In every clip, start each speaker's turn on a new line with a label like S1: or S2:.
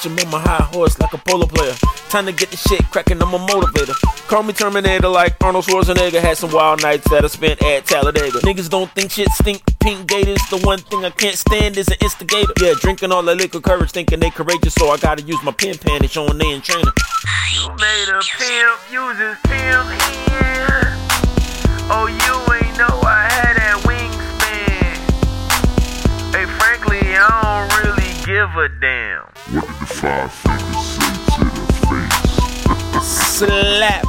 S1: bitch, I'm on my high horse like a polo player. Time to get the shit cracking, I'm a motivator. Call me Terminator like Arnold Schwarzenegger. Had some wild nights that I spent at Talladega. Niggas don't think shit stink. Pink gators, the one thing I can't stand is an instigator. Yeah, drinking all that liquor courage, thinking they courageous, so I gotta use my pen pan and showing they in training.
S2: You made a pimp use his pimp hand. Oh, you ain't know I had that wingspan. Hey, frankly, I don't really give a damn.
S3: What did the five fingers say to the face?
S1: slap.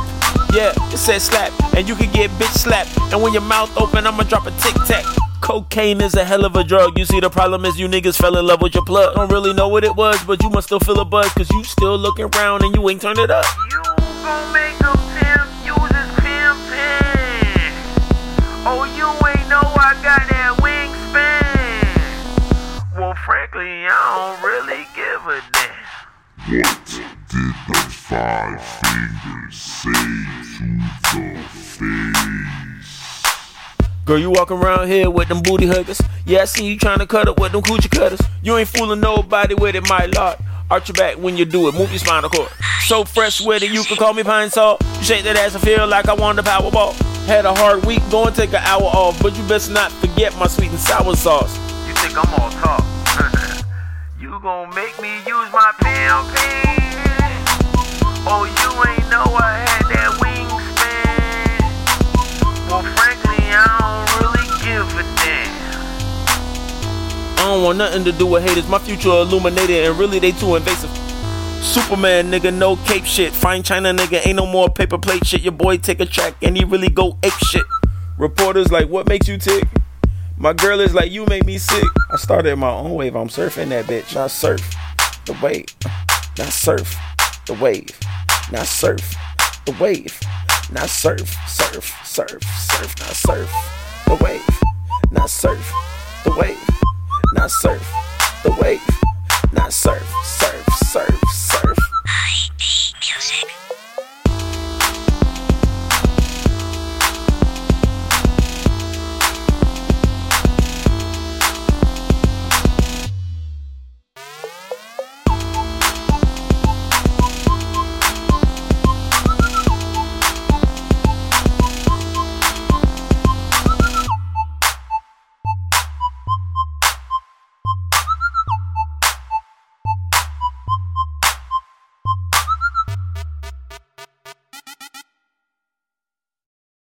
S1: Yeah, it says slap, and you can get bitch slapped. And when your mouth open, I'ma drop a tic tac. Cocaine is a hell of a drug. You see, the problem is you niggas fell in love with your plug. Don't really know what it was, but you must still feel a buzz, cause you still looking around and you ain't turn it up.
S2: You gon' make a pimp use his pimp hand. Oh, you ain't know I got that wingspan. Well, frankly, I don't really give a.
S3: What did the five fingers say to the face?
S1: Girl, you walking around here with them booty huggers. Yeah, I see you trying to cut up with them coochie cutters. You ain't fooling nobody with it, my lord. Arch your back when you do it, move your spinal cord. So fresh with it, you can call me Pine-Sol. You shake that ass, I feel like I won the Powerball. Had a hard week, go and take an hour off, but you best not forget my sweet and sour sauce.
S2: You think I'm all talk? You gon' make me use my hand. Oh, you ain't know I had that wingspan. Well, frankly, I don't really give a damn.
S1: I don't want nothing to do with haters. My future illuminated, and really they too invasive. Superman nigga, no cape shit. Fine China nigga, ain't no more paper plate shit. Your boy take a track and he really go ape shit. Reporters like, what makes you tick? My girl is like, you make me sick. I started my own wave. I'm surfing that bitch. Not surf the wave. Not surf the wave. Not surf the wave. Not surf, surf, surf, surf. Not surf the wave. Not surf the wave. Not surf the wave. Not surf.